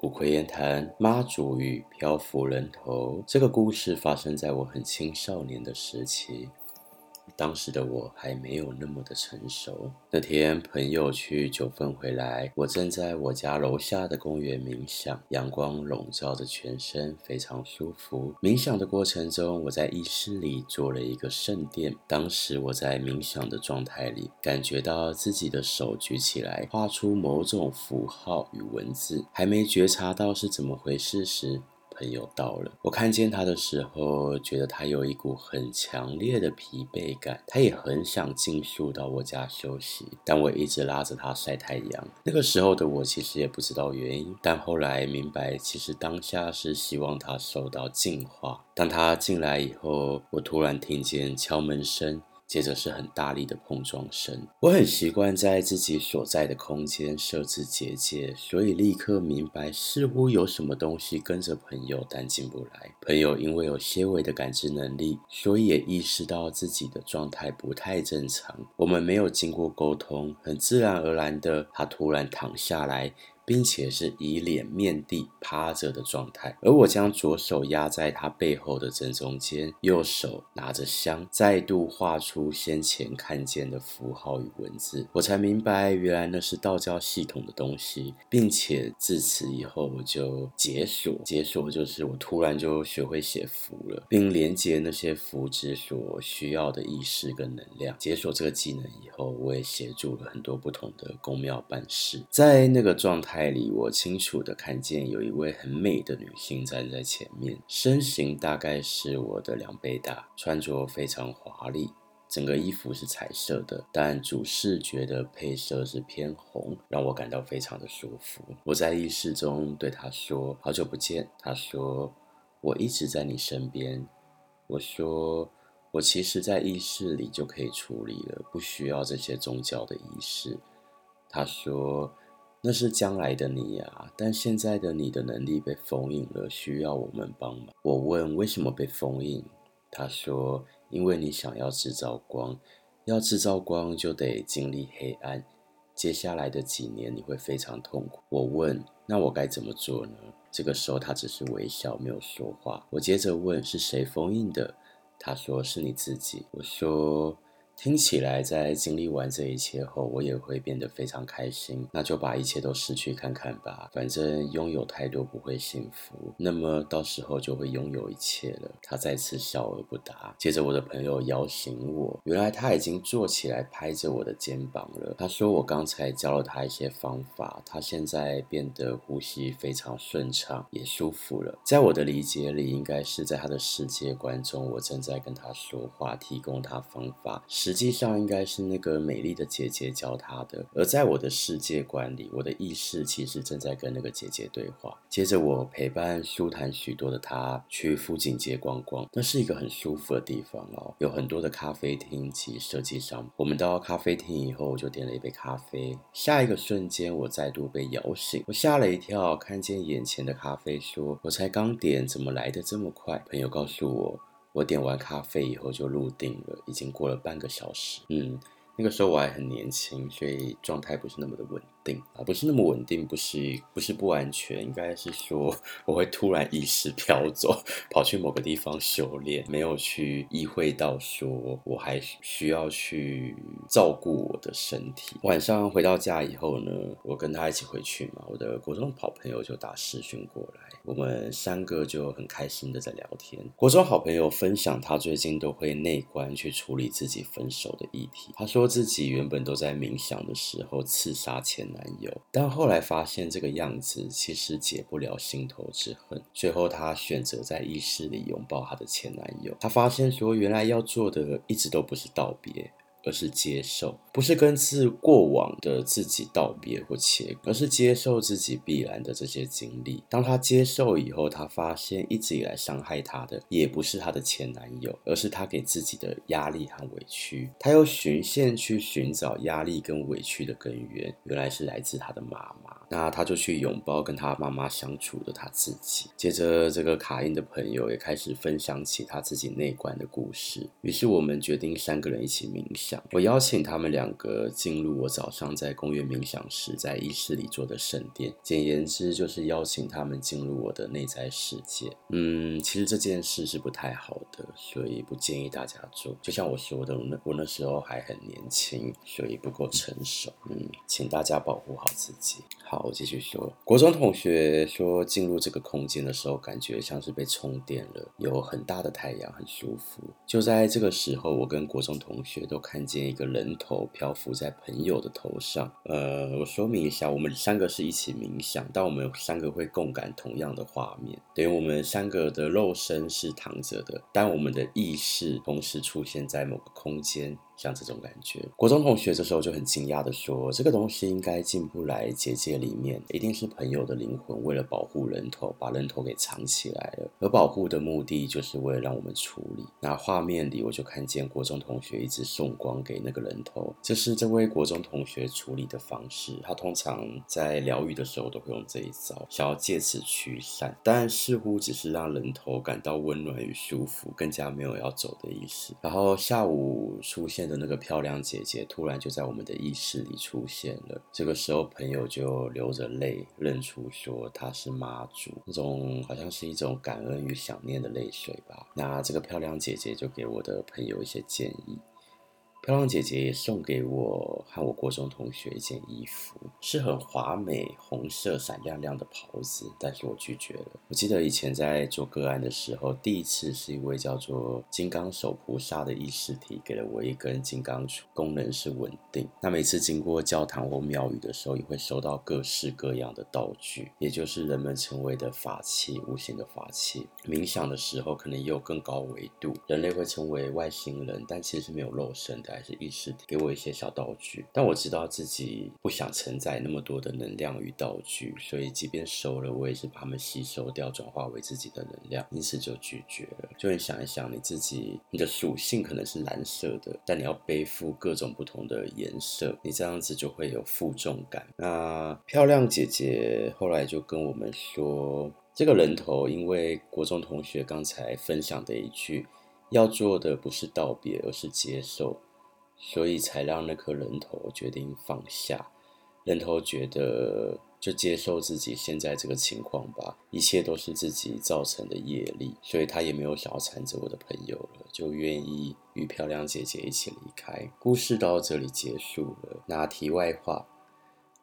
古魁言谈妈祖与漂浮人头。这个故事发生在我很青少年的时期。当时的我还没有那么的成熟。那天朋友去九份回来，我正在我家楼下的公园冥想，阳光笼罩着全身，非常舒服。冥想的过程中，我在意识里做了一个圣殿。当时我在冥想的状态里，感觉到自己的手举起来，画出某种符号与文字，还没觉察到是怎么回事时。朋友到了，我看见他的时候，觉得他有一股很强烈的疲惫感，他也很想尽速到我家休息，但我一直拉着他晒太阳。那个时候的我其实也不知道原因，但后来明白，其实当下是希望他受到净化。当他进来以后，我突然听见敲门声。接着是很大力的碰撞声。我很习惯在自己所在的空间设置结界，所以立刻明白，似乎有什么东西跟着朋友，但进不来。朋友因为有些微的感知能力，所以也意识到自己的状态不太正常。我们没有经过沟通，很自然而然的，他突然躺下来。并且是以脸面地趴着的状态，而我将左手压在他背后的正中间，右手拿着香，再度画出先前看见的符号与文字，我才明白原来那是道教系统的东西，并且自此以后我就解锁，解锁就是我突然就学会写符了，并连接那些符纸所需要的意识跟能量。解锁这个技能以后，我也协助了很多不同的宫庙办事，在那个状态。里，我清楚地看见有一位很美的女性站在前面，身形大概是我的两倍大，穿着非常华丽，整个衣服是彩色的，但主视觉的配色是偏红，让我感到非常的舒服。我在意识中对她说：“好久不见。”她说：“我一直在你身边。”我说：“我其实在意识里就可以处理了，不需要这些宗教的仪式。”她说。那是将来的你呀，但现在的你的能力被封印了，需要我们帮忙。我问为什么被封印，他说因为你想要制造光，要制造光就得经历黑暗，接下来的几年你会非常痛苦。我问那我该怎么做呢？这个时候他只是微笑，没有说话。我接着问是谁封印的？他说是你自己。我说。听起来，在经历完这一切后，我也会变得非常开心。那就把一切都失去看看吧，反正拥有太多不会幸福，那么到时候就会拥有一切了。他再次笑而不答。接着，我的朋友摇醒我，原来他已经坐起来，拍着我的肩膀了。他说我刚才教了他一些方法，他现在变得呼吸非常顺畅，也舒服了。在我的理解里，应该是在他的世界观中，我正在跟他说话，提供他方法。实际上应该是那个美丽的姐姐教他的，而在我的世界观里，我的意识其实正在跟那个姐姐对话。接着，我陪伴舒坦许多的她去富锦街逛逛，那是一个很舒服的地方哦，有很多的咖啡厅及设计商。我们到咖啡厅以后，我就点了一杯咖啡。下一个瞬间，我再度被摇醒，我吓了一跳，看见眼前的咖啡，说：“我才刚点，怎么来得这么快？”朋友告诉我。我点完咖啡以后就入定了，已经过了半个小时。嗯，那个时候我还很年轻，所以状态不是那么的稳定啊，不是那么稳定，不是不是不安全，应该是说我会突然意识飘走，跑去某个地方修炼，没有去意会到说我还需要去照顾我的身体。晚上回到家以后呢，我跟他一起回去嘛，我的国中好朋友就打视讯过来。我们三个就很开心的在聊天。国中好朋友分享，他最近都会内观去处理自己分手的议题。他说自己原本都在冥想的时候刺杀前男友，但后来发现这个样子其实解不了心头之恨。最后她选择在浴室里拥抱她的前男友。她发现说，原来要做的一直都不是道别。而是接受，不是跟自过往的自己道别或切割，而是接受自己必然的这些经历。当他接受以后，他发现一直以来伤害他的，也不是他的前男友，而是他给自己的压力和委屈。他又循线去寻找压力跟委屈的根源，原来是来自他的妈妈。那他就去拥抱跟他妈妈相处的他自己。接着，这个卡因的朋友也开始分享起他自己内观的故事。于是，我们决定三个人一起冥想。我邀请他们两个进入我早上在公园冥想时在意识里做的圣殿。简言之，就是邀请他们进入我的内在世界。嗯，其实这件事是不太好的，所以不建议大家做。就像我说的，我那我那时候还很年轻，所以不够成熟。嗯，请大家保护好自己。好，我继续说。国中同学说，进入这个空间的时候，感觉像是被充电了，有很大的太阳，很舒服。就在这个时候，我跟国中同学都看见一个人头漂浮在朋友的头上。呃，我说明一下，我们三个是一起冥想，但我们三个会共感同样的画面，等于我们三个的肉身是躺着的，但我们的意识同时出现在某个空间。像这种感觉，国中同学这时候就很惊讶的说：“这个东西应该进不来结界里面，一定是朋友的灵魂为了保护人头，把人头给藏起来了。而保护的目的就是为了让我们处理。”那画面里我就看见国中同学一直送光给那个人头，这是这位国中同学处理的方式。他通常在疗愈的时候都会用这一招，想要借此驱散，但似乎只是让人头感到温暖与舒服，更加没有要走的意思。然后下午出现。的那个漂亮姐姐突然就在我们的意识里出现了，这个时候朋友就流着泪认出说她是妈祖，那种好像是一种感恩与想念的泪水吧。那这个漂亮姐姐就给我的朋友一些建议。漂亮姐姐也送给我和我国中同学一件衣服，是很华美、红色、闪亮亮的袍子，但是我拒绝了。我记得以前在做个案的时候，第一次是一位叫做金刚手菩萨的意识体给了我一根金刚杵，功能是稳定。那每次经过教堂或庙宇的时候，也会收到各式各样的道具，也就是人们称为的法器，无形的法器。冥想的时候，可能也有更高维度，人类会称为外星人，但其实是没有肉身的。还是意识给我一些小道具，但我知道自己不想承载那么多的能量与道具，所以即便收了，我也是把它们吸收掉，转化为自己的能量，因此就拒绝了。就你想一想，你自己你的属性可能是蓝色的，但你要背负各种不同的颜色，你这样子就会有负重感。那漂亮姐姐后来就跟我们说，这个人头因为国中同学刚才分享的一句，要做的不是道别，而是接受。所以才让那颗人头决定放下，人头觉得就接受自己现在这个情况吧，一切都是自己造成的业力，所以他也没有想要缠着我的朋友了，就愿意与漂亮姐姐一起离开。故事到这里结束了。那题外话。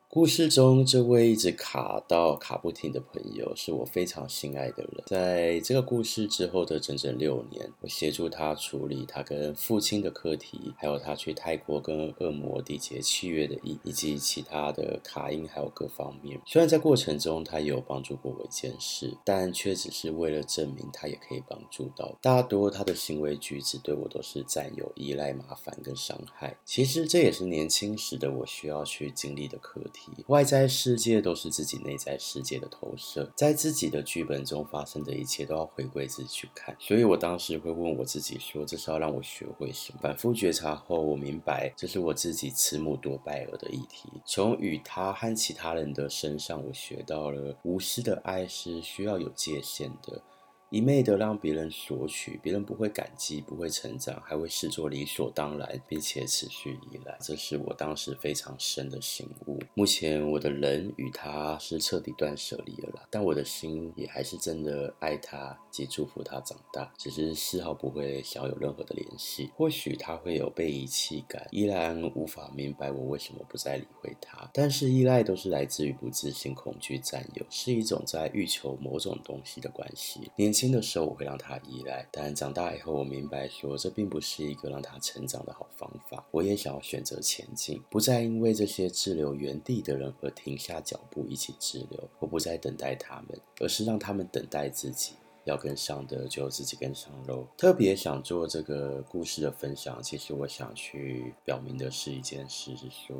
故事中这位一直卡到卡不停的朋友，是我非常心爱的人。在这个故事之后的整整六年，我协助他处理他跟父亲的课题，还有他去泰国跟恶魔缔结契约的意，以及其他的卡因，还有各方面。虽然在过程中他也有帮助过我一件事，但却只是为了证明他也可以帮助到。大多他的行为举止对我都是占有、依赖、麻烦跟伤害。其实这也是年轻时的我需要去经历的课题。外在世界都是自己内在世界的投射，在自己的剧本中发生的一切都要回归自己去看。所以我当时会问我自己说：“这是要让我学会什么？”反复觉察后，我明白这是我自己慈母多败儿的议题。从与他和其他人的身上，我学到了无私的爱是需要有界限的。一昧的让别人索取，别人不会感激，不会成长，还会视作理所当然，并且持续依赖。这是我当时非常深的醒悟。目前我的人与他是彻底断舍离了啦，但我的心也还是真的爱他及祝福他长大，只是丝毫不会想有任何的联系。或许他会有被遗弃感，依然无法明白我为什么不再理会他。但是依赖都是来自于不自信、恐惧、占有，是一种在欲求某种东西的关系。年轻的时候我会让他依赖，但长大以后我明白说，这并不是一个让他成长的好方法。我也想要选择前进，不再因为这些滞留原地的人而停下脚步一起滞留。我不再等待他们，而是让他们等待自己。要跟上的就自己跟上喽。特别想做这个故事的分享，其实我想去表明的是一件事，是说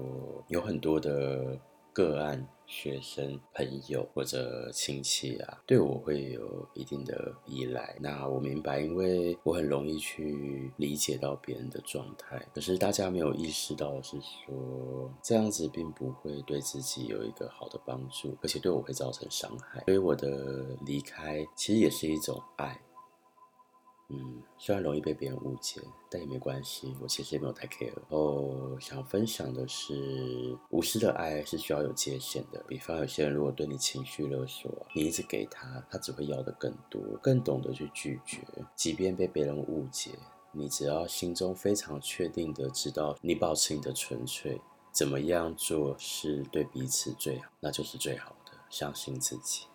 有很多的。个案。学生、朋友或者亲戚啊，对我会有一定的依赖。那我明白，因为我很容易去理解到别人的状态。可是大家没有意识到的是说，这样子并不会对自己有一个好的帮助，而且对我会造成伤害。所以我的离开其实也是一种爱。嗯，虽然容易被别人误解，但也没关系。我其实也没有太 care。然后想分享的是，无私的爱是需要有界限的。比方有些人如果对你情绪勒索，你一直给他，他只会要的更多。更懂得去拒绝，即便被别人误解，你只要心中非常确定的知道，你保持你的纯粹，怎么样做是对彼此最好，那就是最好的。相信自己。